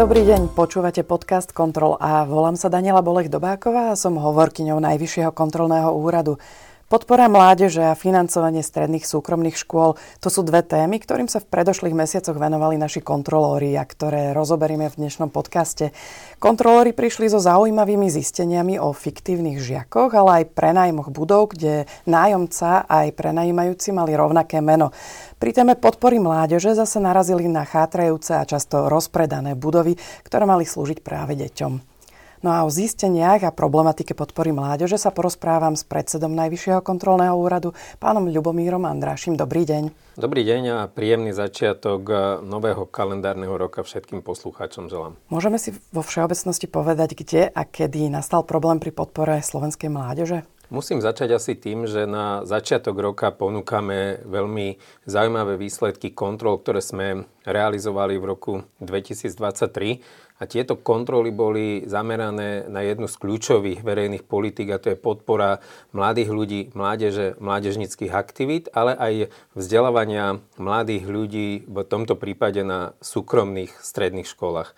Dobrý deň, počúvate podcast Kontrol a volám sa Daniela Bolech Dobáková a som hovorkyňou Najvyššieho kontrolného úradu. Podpora mládeže a financovanie stredných súkromných škôl to sú dve témy, ktorým sa v predošlých mesiacoch venovali naši kontrolóri a ktoré rozoberieme v dnešnom podcaste. Kontrolóri prišli so zaujímavými zisteniami o fiktívnych žiakoch, ale aj prenájmoch budov, kde nájomca aj prenajímajúci mali rovnaké meno. Pri téme podpory mládeže zase narazili na chátrajúce a často rozpredané budovy, ktoré mali slúžiť práve deťom. No a o zisteniach a problematike podpory mládeže sa porozprávam s predsedom Najvyššieho kontrolného úradu, pánom Ľubomírom Andrášim. Dobrý deň. Dobrý deň a príjemný začiatok nového kalendárneho roka všetkým poslucháčom želám. Môžeme si vo všeobecnosti povedať, kde a kedy nastal problém pri podpore slovenskej mládeže? Musím začať asi tým, že na začiatok roka ponúkame veľmi zaujímavé výsledky kontrol, ktoré sme realizovali v roku 2023 a tieto kontroly boli zamerané na jednu z kľúčových verejných politik a to je podpora mladých ľudí, mládeže, mládežnických aktivít, ale aj vzdelávania mladých ľudí v tomto prípade na súkromných stredných školách.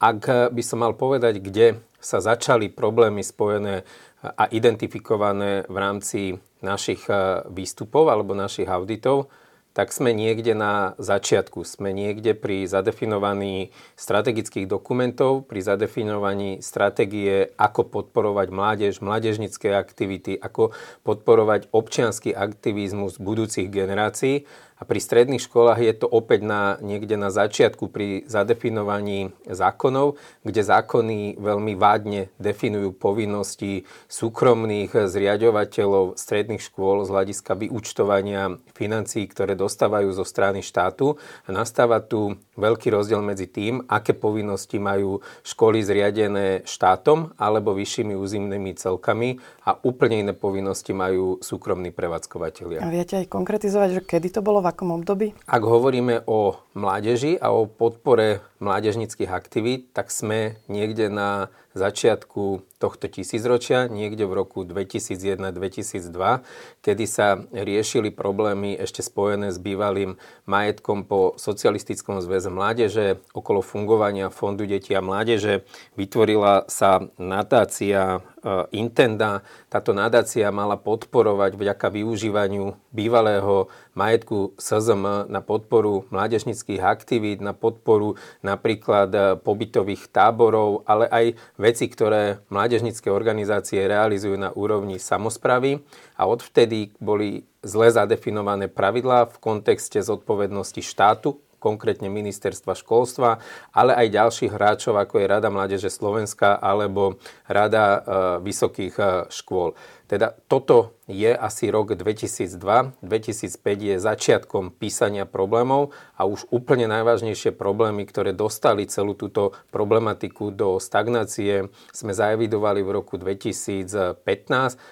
Ak by som mal povedať, kde sa začali problémy spojené a identifikované v rámci našich výstupov alebo našich auditov, tak sme niekde na začiatku. Sme niekde pri zadefinovaní strategických dokumentov, pri zadefinovaní stratégie, ako podporovať mládež, mládežnické aktivity, ako podporovať občianský aktivizmus budúcich generácií a pri stredných školách je to opäť na, niekde na začiatku pri zadefinovaní zákonov, kde zákony veľmi vádne definujú povinnosti súkromných zriadovateľov stredných škôl z hľadiska vyučtovania financií, ktoré dostávajú zo strany štátu. A nastáva tu veľký rozdiel medzi tým, aké povinnosti majú školy zriadené štátom alebo vyššími územnými celkami a úplne iné povinnosti majú súkromní prevádzkovateľia. A viete aj konkretizovať, že kedy to bolo v akom období? Ak hovoríme o mládeži a o podpore mládežnických aktivít, tak sme niekde na začiatku tohto tisícročia, niekde v roku 2001-2002, kedy sa riešili problémy ešte spojené s bývalým majetkom po Socialistickom zväze mládeže okolo fungovania Fondu detí a mládeže. Vytvorila sa nadácia e, Intenda. Táto nadácia mala podporovať vďaka využívaniu bývalého majetku SZM na podporu mládežnických aktivít, na podporu napríklad e, pobytových táborov, ale aj veci, ktoré mládežnické organizácie realizujú na úrovni samozpravy a odvtedy boli zle zadefinované pravidlá v kontexte zodpovednosti štátu konkrétne ministerstva školstva, ale aj ďalších hráčov, ako je Rada Mládeže Slovenska alebo Rada e, vysokých e, škôl. Teda toto je asi rok 2002, 2005 je začiatkom písania problémov a už úplne najvážnejšie problémy, ktoré dostali celú túto problematiku do stagnácie, sme zaevidovali v roku 2015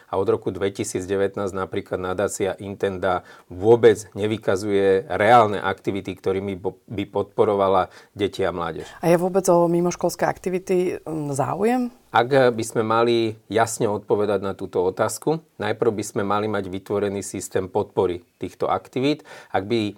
a od roku 2019 napríklad nadácia Intenda vôbec nevykazuje reálne aktivity, ktorými by podporovala deti a mládež. A je vôbec o mimoškolské aktivity záujem? Ak by sme mali jasne odpovedať na túto otázku, najprv by sme mali mať vytvorený systém podpory týchto aktivít. Ak by e,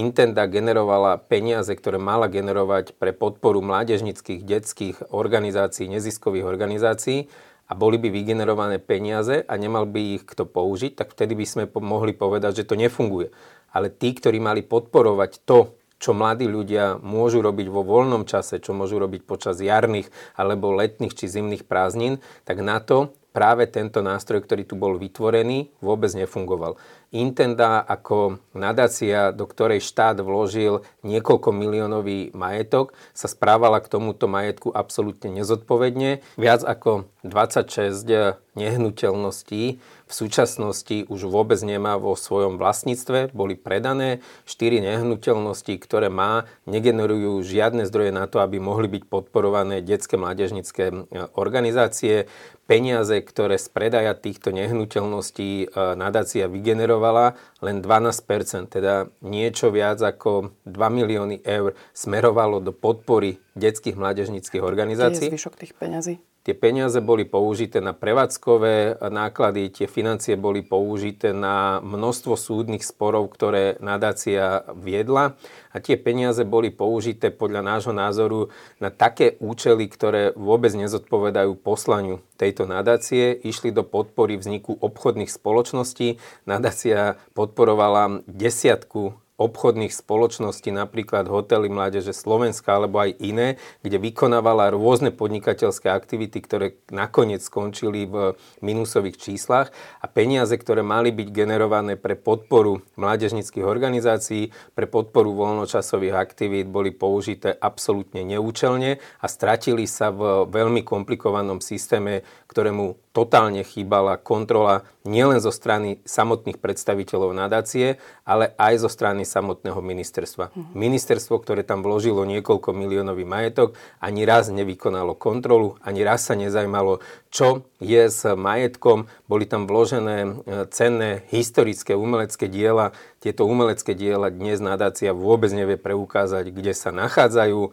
Intenda generovala peniaze, ktoré mala generovať pre podporu mládežnických, detských organizácií, neziskových organizácií a boli by vygenerované peniaze a nemal by ich kto použiť, tak vtedy by sme mohli povedať, že to nefunguje. Ale tí, ktorí mali podporovať to, čo mladí ľudia môžu robiť vo voľnom čase, čo môžu robiť počas jarných alebo letných či zimných prázdnin, tak na to práve tento nástroj, ktorý tu bol vytvorený, vôbec nefungoval. Intenda ako nadácia, do ktorej štát vložil niekoľko miliónový majetok, sa správala k tomuto majetku absolútne nezodpovedne. Viac ako 26 nehnuteľností v súčasnosti už vôbec nemá vo svojom vlastníctve, boli predané. 4 nehnuteľnosti, ktoré má, negenerujú žiadne zdroje na to, aby mohli byť podporované detské mládežnické organizácie. Peniaze, ktoré z predaja týchto nehnuteľností e, nadácia vygenerovala, smerovala len 12%, teda niečo viac ako 2 milióny eur smerovalo do podpory detských mládežníckých organizácií. Kde je zvyšok tých peňazí? Tie peniaze boli použité na prevádzkové náklady, tie financie boli použité na množstvo súdnych sporov, ktoré nadácia viedla a tie peniaze boli použité podľa nášho názoru na také účely, ktoré vôbec nezodpovedajú poslaniu tejto nadácie. Išli do podpory vzniku obchodných spoločností. Nadácia podporovala desiatku obchodných spoločností, napríklad hotely Mládeže Slovenska alebo aj iné, kde vykonávala rôzne podnikateľské aktivity, ktoré nakoniec skončili v minusových číslach a peniaze, ktoré mali byť generované pre podporu mládežnických organizácií, pre podporu voľnočasových aktivít, boli použité absolútne neúčelne a stratili sa v veľmi komplikovanom systéme, ktorému totálne chýbala kontrola nielen zo strany samotných predstaviteľov nadácie, ale aj zo strany samotného ministerstva. Mm. Ministerstvo, ktoré tam vložilo niekoľko miliónový majetok, ani raz nevykonalo kontrolu, ani raz sa nezajímalo, čo je s majetkom. Boli tam vložené e, cenné historické umelecké diela. Tieto umelecké diela dnes nadácia vôbec nevie preukázať, kde sa nachádzajú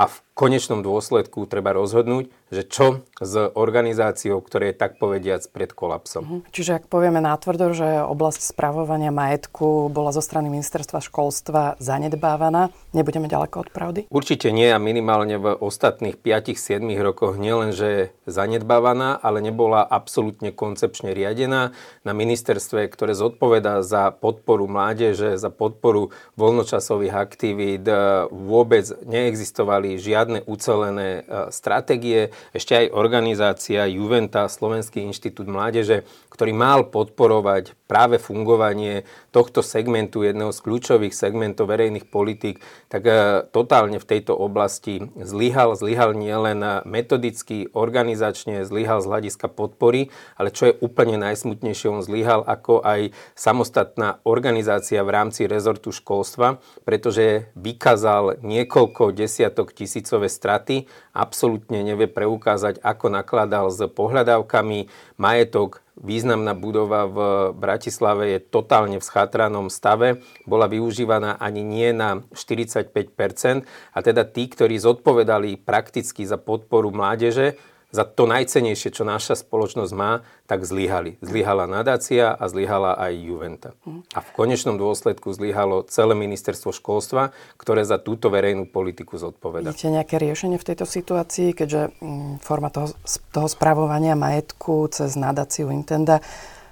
a v konečnom dôsledku treba rozhodnúť, že čo s organizáciou, ktoré je tak povediac pred kolapsom. Mhm. Čiže ak povieme nátvrdo, že oblasť spravovania majetku bola zo strany ministerstva školstva zanedbávaná, nebudeme ďaleko od pravdy? Určite nie a minimálne v ostatných 5-7 rokoch nielen, že zanedbávaná, ale nebola absolútne koncepčne riadená na ministerstve, ktoré zodpovedá za podporu mládeže, za podporu voľnočasových aktivít. Vôbec neexistovali žiadne ucelené e, stratégie ešte aj organizácia Juventa, Slovenský inštitút mládeže, ktorý mal podporovať práve fungovanie tohto segmentu, jedného z kľúčových segmentov verejných politík, tak e, totálne v tejto oblasti zlyhal. Zlyhal nielen metodicky, organizačne, zlyhal z hľadiska podpory, ale čo je úplne najsmutnejšie, on zlyhal ako aj samostatná organizácia v rámci rezortu školstva, pretože vykázal niekoľko desiatok tisícové straty, absolútne nevie preukázať, ako nakladal s pohľadávkami, majetok, významná budova v Bratislave je totálne v schatranom stave, bola využívaná ani nie na 45%, a teda tí, ktorí zodpovedali prakticky za podporu mládeže, za to najcenejšie, čo naša spoločnosť má, tak zlyhali. Zlyhala nadácia a zlyhala aj Juventa. A v konečnom dôsledku zlyhalo celé ministerstvo školstva, ktoré za túto verejnú politiku zodpoveda. Vidíte nejaké riešenie v tejto situácii, keďže mm, forma toho, toho spravovania majetku cez nadáciu Intenda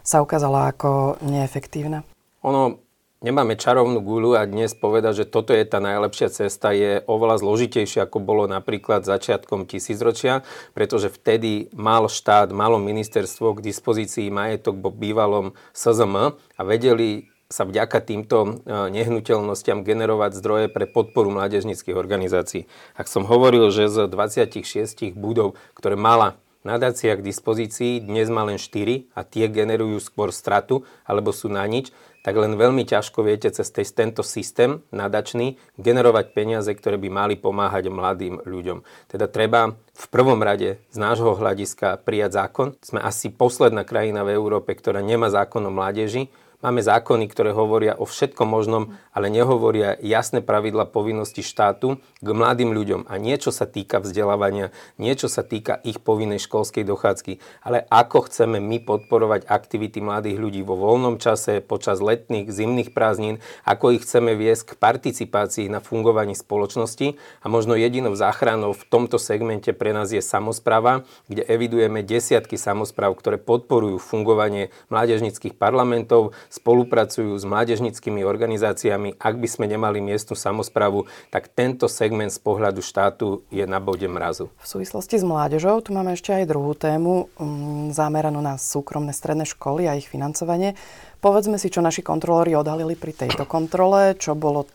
sa ukázala ako neefektívna? Ono nemáme čarovnú guľu a dnes povedať, že toto je tá najlepšia cesta, je oveľa zložitejšie, ako bolo napríklad začiatkom tisícročia, pretože vtedy mal štát, malo ministerstvo k dispozícii majetok po bývalom SZM a vedeli sa vďaka týmto e, nehnuteľnostiam generovať zdroje pre podporu mládežnických organizácií. Ak som hovoril, že z 26 budov, ktoré mala nadácia k dispozícii, dnes má len 4 a tie generujú skôr stratu alebo sú na nič, tak len veľmi ťažko viete cez tento systém nadačný generovať peniaze, ktoré by mali pomáhať mladým ľuďom. Teda treba v prvom rade z nášho hľadiska prijať zákon. Sme asi posledná krajina v Európe, ktorá nemá zákon o mládeži Máme zákony, ktoré hovoria o všetkom možnom, ale nehovoria jasné pravidla povinnosti štátu k mladým ľuďom. A niečo sa týka vzdelávania, niečo sa týka ich povinnej školskej dochádzky. Ale ako chceme my podporovať aktivity mladých ľudí vo voľnom čase, počas letných, zimných prázdnin, ako ich chceme viesť k participácii na fungovaní spoločnosti. A možno jedinou záchranou v tomto segmente pre nás je samozpráva, kde evidujeme desiatky samozpráv, ktoré podporujú fungovanie mládežnických parlamentov, spolupracujú s mládežnickými organizáciami. Ak by sme nemali miestnu samozprávu, tak tento segment z pohľadu štátu je na bode mrazu. V súvislosti s mládežou tu máme ešte aj druhú tému, mm, zameranú na súkromné stredné školy a ich financovanie. Povedzme si, čo naši kontrolóri odhalili pri tejto kontrole, čo bolo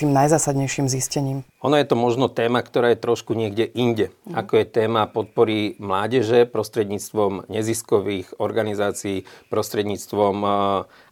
tým najzásadnejším zistením. Ono je to možno téma, ktorá je trošku niekde inde. Mm. Ako je téma podpory mládeže prostredníctvom neziskových organizácií, prostredníctvom e,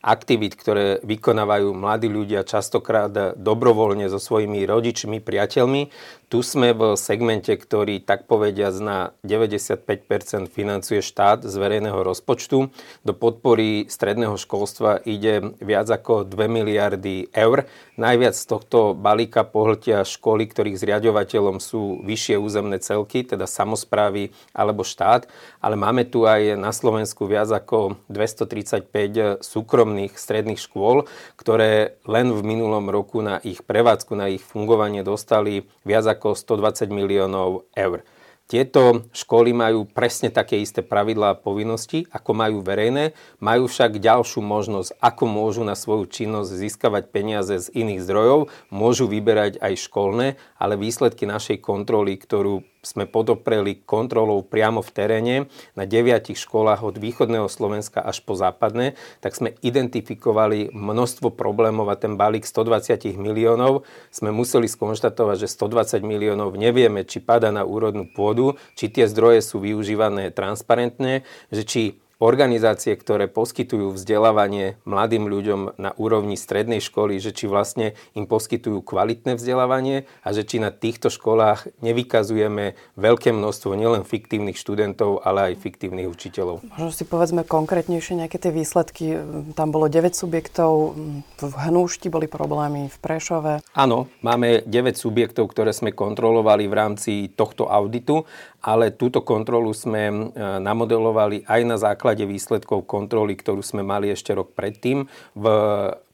aktivít, ktoré vykonávajú mladí ľudia častokrát dobrovoľne so svojimi rodičmi, priateľmi. Tu sme v segmente, ktorý tak povediac na 95% financuje štát z verejného rozpočtu. Do podpory stredného školstva ide viac ako 2 miliardy eur. Najviac z tohto balíka pohltia školy školy, ktorých zriadovateľom sú vyššie územné celky, teda samozprávy alebo štát, ale máme tu aj na Slovensku viac ako 235 súkromných stredných škôl, ktoré len v minulom roku na ich prevádzku, na ich fungovanie dostali viac ako 120 miliónov eur. Tieto školy majú presne také isté pravidlá a povinnosti, ako majú verejné, majú však ďalšiu možnosť, ako môžu na svoju činnosť získavať peniaze z iných zdrojov, môžu vyberať aj školné, ale výsledky našej kontroly, ktorú sme podopreli kontrolou priamo v teréne na deviatich školách od východného Slovenska až po západné, tak sme identifikovali množstvo problémov a ten balík 120 miliónov sme museli skonštatovať, že 120 miliónov nevieme, či pada na úrodnú pôdu, či tie zdroje sú využívané transparentne, že či organizácie, ktoré poskytujú vzdelávanie mladým ľuďom na úrovni strednej školy, že či vlastne im poskytujú kvalitné vzdelávanie a že či na týchto školách nevykazujeme veľké množstvo nielen fiktívnych študentov, ale aj fiktívnych učiteľov. Možno si povedzme konkrétnejšie nejaké tie výsledky. Tam bolo 9 subjektov, v Hnúšti boli problémy, v Prešove. Áno, máme 9 subjektov, ktoré sme kontrolovali v rámci tohto auditu ale túto kontrolu sme e, namodelovali aj na základe výsledkov kontroly, ktorú sme mali ešte rok predtým v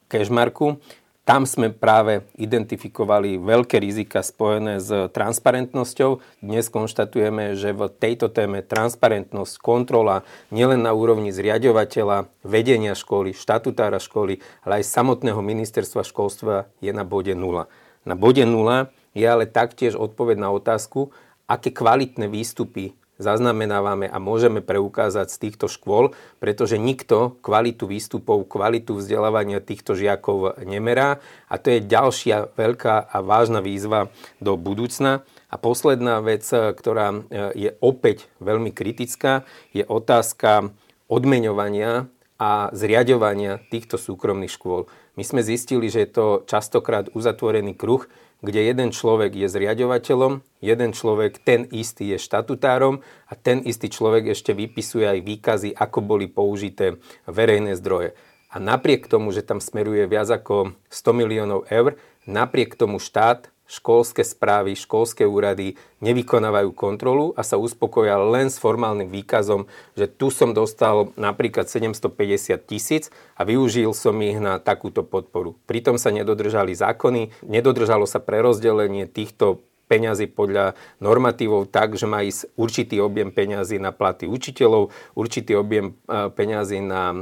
Cashmarku. Tam sme práve identifikovali veľké rizika spojené s transparentnosťou. Dnes konštatujeme, že v tejto téme transparentnosť, kontrola nielen na úrovni zriadovateľa, vedenia školy, štatutára školy, ale aj samotného ministerstva školstva je na bode nula. Na bode nula je ale taktiež odpoveď na otázku, aké kvalitné výstupy zaznamenávame a môžeme preukázať z týchto škôl, pretože nikto kvalitu výstupov, kvalitu vzdelávania týchto žiakov nemerá a to je ďalšia veľká a vážna výzva do budúcna. A posledná vec, ktorá e, je opäť veľmi kritická, je otázka odmeňovania a zriadovania týchto súkromných škôl. My sme zistili, že je to častokrát uzatvorený kruh, kde jeden človek je zriadovateľom, jeden človek, ten istý je štatutárom a ten istý človek ešte vypisuje aj výkazy, ako boli použité verejné zdroje. A napriek tomu, že tam smeruje viac ako 100 miliónov eur, napriek tomu štát školské správy, školské úrady nevykonávajú kontrolu a sa uspokoja len s formálnym výkazom, že tu som dostal napríklad 750 tisíc a využil som ich na takúto podporu. Pritom sa nedodržali zákony, nedodržalo sa prerozdelenie týchto peňazí podľa normatívov tak, že má ísť určitý objem peňazí na platy učiteľov, určitý objem e, peňazí na e,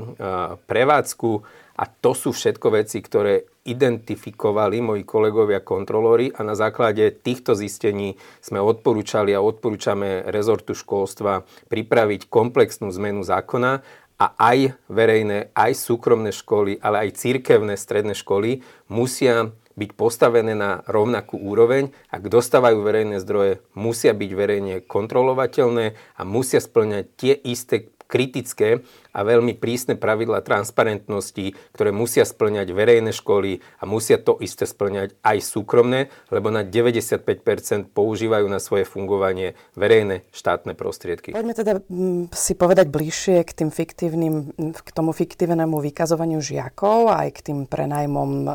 prevádzku. A to sú všetko veci, ktoré identifikovali moji kolegovia kontrolóri a na základe týchto zistení sme odporúčali a odporúčame rezortu školstva pripraviť komplexnú zmenu zákona a aj verejné, aj súkromné školy, ale aj církevné stredné školy musia byť postavené na rovnakú úroveň. Ak dostávajú verejné zdroje, musia byť verejne kontrolovateľné a musia splňať tie isté kritické a veľmi prísne pravidla transparentnosti, ktoré musia splňať verejné školy a musia to isté splňať aj súkromné, lebo na 95% používajú na svoje fungovanie verejné štátne prostriedky. Poďme teda mm, si povedať bližšie k tým fiktívnym, k tomu fiktívnemu vykazovaniu žiakov aj k tým prenajmom e,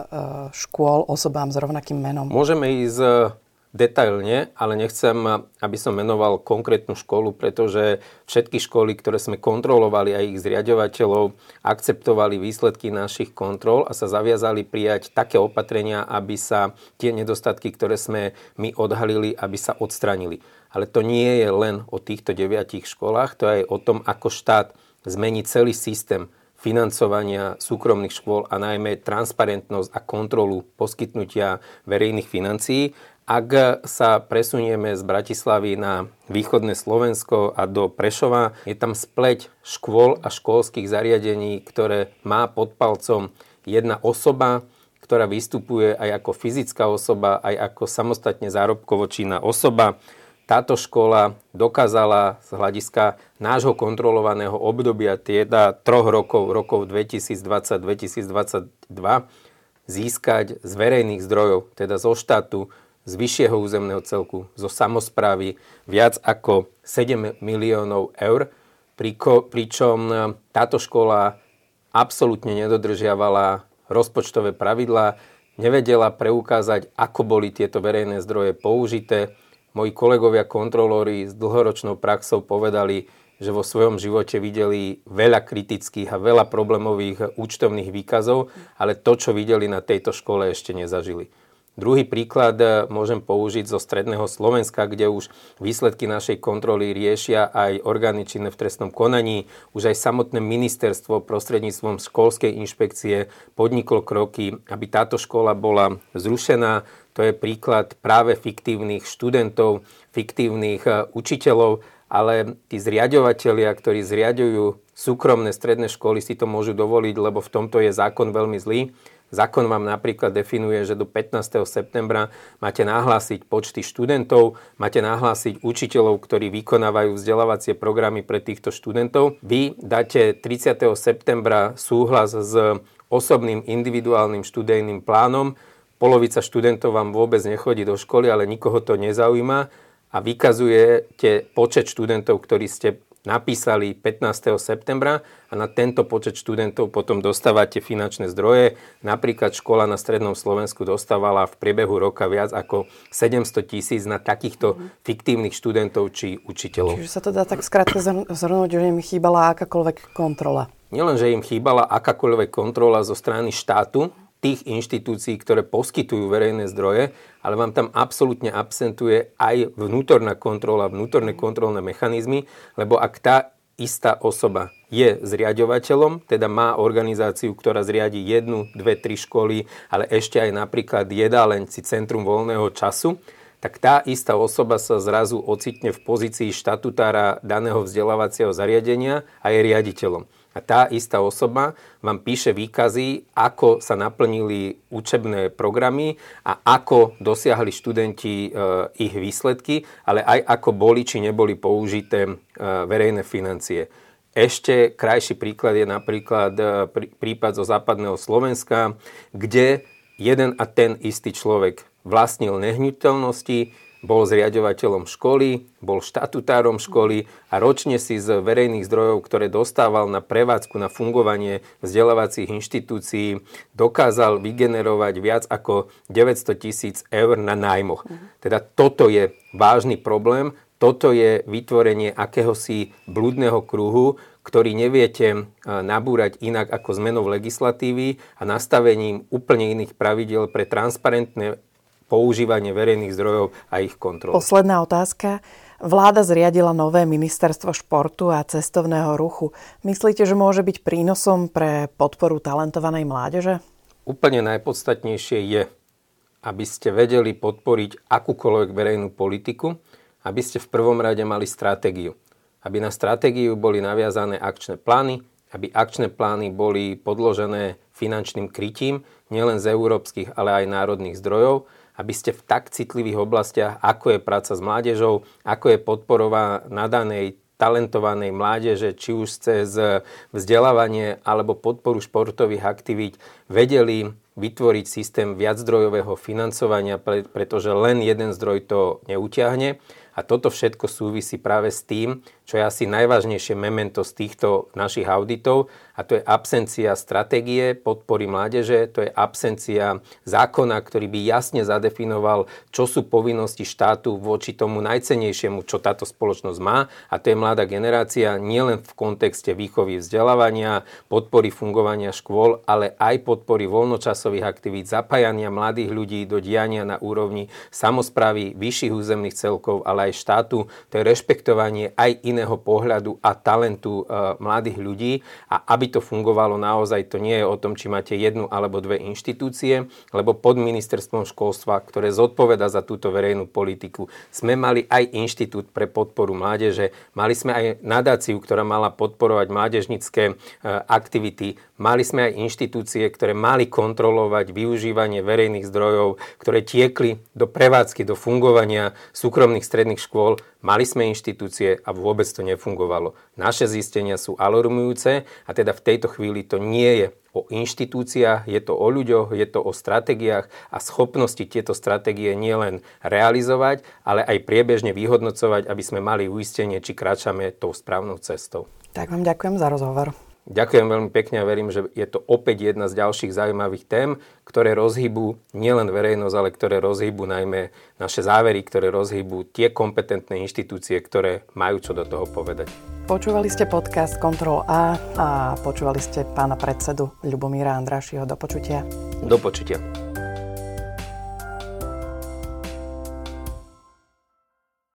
škôl osobám s rovnakým menom. Môžeme ísť detailne, ale nechcem, aby som menoval konkrétnu školu, pretože všetky školy, ktoré sme kontrolovali aj ich zriadovateľov, akceptovali výsledky našich kontrol a sa zaviazali prijať také opatrenia, aby sa tie nedostatky, ktoré sme my odhalili, aby sa odstranili. Ale to nie je len o týchto deviatich školách, to je aj o tom, ako štát zmení celý systém financovania súkromných škôl a najmä transparentnosť a kontrolu poskytnutia verejných financií ak sa presunieme z Bratislavy na východné Slovensko a do Prešova, je tam spleť škôl a školských zariadení, ktoré má pod palcom jedna osoba, ktorá vystupuje aj ako fyzická osoba, aj ako samostatne zárobkovočinná osoba. Táto škola dokázala z hľadiska nášho kontrolovaného obdobia, teda troch rokov, rokov 2020-2022, získať z verejných zdrojov, teda zo štátu, z vyššieho územného celku, zo samozprávy viac ako 7 miliónov eur, pričom e, táto škola absolútne nedodržiavala rozpočtové pravidlá. nevedela preukázať, ako boli tieto verejné zdroje použité. Moji kolegovia kontrolóri s dlhoročnou praxou povedali, že vo svojom živote videli veľa kritických a veľa problémových účtovných výkazov, ale to, čo videli na tejto škole, ešte nezažili. Druhý príklad e, môžem použiť zo stredného Slovenska, kde už výsledky našej kontroly riešia aj orgány činné v trestnom konaní. Už aj samotné ministerstvo prostredníctvom školskej inšpekcie podniklo kroky, aby táto škola bola zrušená. To je príklad práve fiktívnych študentov, fiktívnych e, učiteľov, ale tí zriadovateľia, ktorí zriadujú súkromné stredné školy, si to môžu dovoliť, lebo v tomto je zákon veľmi zlý Zákon vám napríklad definuje, že do 15. septembra máte nahlásiť počty študentov, máte nahlásiť učiteľov, ktorí vykonávajú vzdelávacie programy pre týchto študentov. Vy dáte 30. septembra súhlas s osobným individuálnym študijným plánom. Polovica študentov vám vôbec nechodí do školy, ale nikoho to nezaujíma a vykazujete počet študentov, ktorí ste napísali 15. septembra a na tento počet študentov potom dostávate finančné zdroje. Napríklad škola na Strednom Slovensku dostávala v priebehu roka viac ako 700 tisíc na takýchto mm. fiktívnych študentov či učiteľov. Čiže sa to dá tak skrátka zhrnúť, že im chýbala akákoľvek kontrola. Nielen, že im chýbala akákoľvek kontrola zo strany štátu, tých inštitúcií, ktoré poskytujú verejné zdroje, ale vám tam absolútne absentuje aj vnútorná kontrola, vnútorné kontrolné mechanizmy, lebo ak tá istá osoba je zriadovateľom, teda má organizáciu, ktorá zriadi jednu, dve, tri školy, ale ešte aj napríklad jedálenci Centrum voľného času, tak tá istá osoba sa zrazu ocitne v pozícii štatutára daného vzdelávacieho zariadenia a je riaditeľom. A tá istá osoba vám píše výkazy, ako sa naplnili učebné programy a ako dosiahli študenti e, ich výsledky, ale aj ako boli či neboli použité e, verejné financie. Ešte krajší príklad je napríklad e, prípad zo západného Slovenska, kde jeden a ten istý človek vlastnil nehnuteľnosti, bol zriadovateľom školy, bol štatutárom školy a ročne si z verejných zdrojov, ktoré dostával na prevádzku, na fungovanie vzdelávacích inštitúcií, dokázal vygenerovať viac ako 900 tisíc eur na nájmoch. Teda toto je vážny problém, toto je vytvorenie akéhosi blúdneho kruhu, ktorý neviete e, nabúrať inak ako zmenou legislatívy a nastavením úplne iných pravidel pre transparentné používanie verejných zdrojov a ich kontrolu. Posledná otázka. Vláda zriadila nové ministerstvo športu a cestovného ruchu. Myslíte, že môže byť prínosom pre podporu talentovanej mládeže? Úplne najpodstatnejšie je, aby ste vedeli podporiť akúkoľvek verejnú politiku, aby ste v prvom rade mali stratégiu. Aby na stratégiu boli naviazané akčné plány, aby akčné plány boli podložené finančným krytím, nielen z európskych, ale aj národných zdrojov, aby ste v tak citlivých oblastiach, ako je práca s mládežou, ako je podporová nadanej talentovanej mládeže, či už cez vzdelávanie alebo podporu športových aktivít, vedeli vytvoriť systém viaczdrojového financovania, pretože len jeden zdroj to neutiahne. A toto všetko súvisí práve s tým, čo je asi najvážnejšie memento z týchto našich auditov, a to je absencia stratégie podpory mládeže, to je absencia zákona, ktorý by jasne zadefinoval, čo sú povinnosti štátu voči tomu najcenejšiemu, čo táto spoločnosť má, a to je mladá generácia nielen v kontexte výchovy vzdelávania, podpory fungovania škôl, ale aj podpory voľnočasových aktivít, zapájania mladých ľudí do diania na úrovni samozprávy vyšších územných celkov, ale aj štátu, to je rešpektovanie aj iného pohľadu a talentu e, mladých ľudí. A aby to fungovalo naozaj, to nie je o tom, či máte jednu alebo dve inštitúcie, lebo pod ministerstvom školstva, ktoré zodpoveda za túto verejnú politiku, sme mali aj inštitút pre podporu mládeže, mali sme aj nadáciu, ktorá mala podporovať mládežnické e, aktivity, mali sme aj inštitúcie, ktoré mali kontrolovať využívanie verejných zdrojov, ktoré tiekli do prevádzky, do fungovania súkromných stredných škôl, mali sme inštitúcie a vôbec to nefungovalo. Naše zistenia sú alarmujúce a teda v tejto chvíli to nie je o inštitúciách, je to o ľuďoch, je to o stratégiách a schopnosti tieto stratégie nielen realizovať, ale aj priebežne vyhodnocovať, aby sme mali uistenie, či kráčame tou správnou cestou. Tak vám ďakujem za rozhovor. Ďakujem veľmi pekne a verím, že je to opäť jedna z ďalších zaujímavých tém, ktoré rozhýbu nielen verejnosť, ale ktoré rozhýbu najmä naše závery, ktoré rozhýbu tie kompetentné inštitúcie, ktoré majú čo do toho povedať. Počúvali ste podcast Kontrol A a počúvali ste pána predsedu Ľubomíra Andrášiho. Do počutia. Do počutia.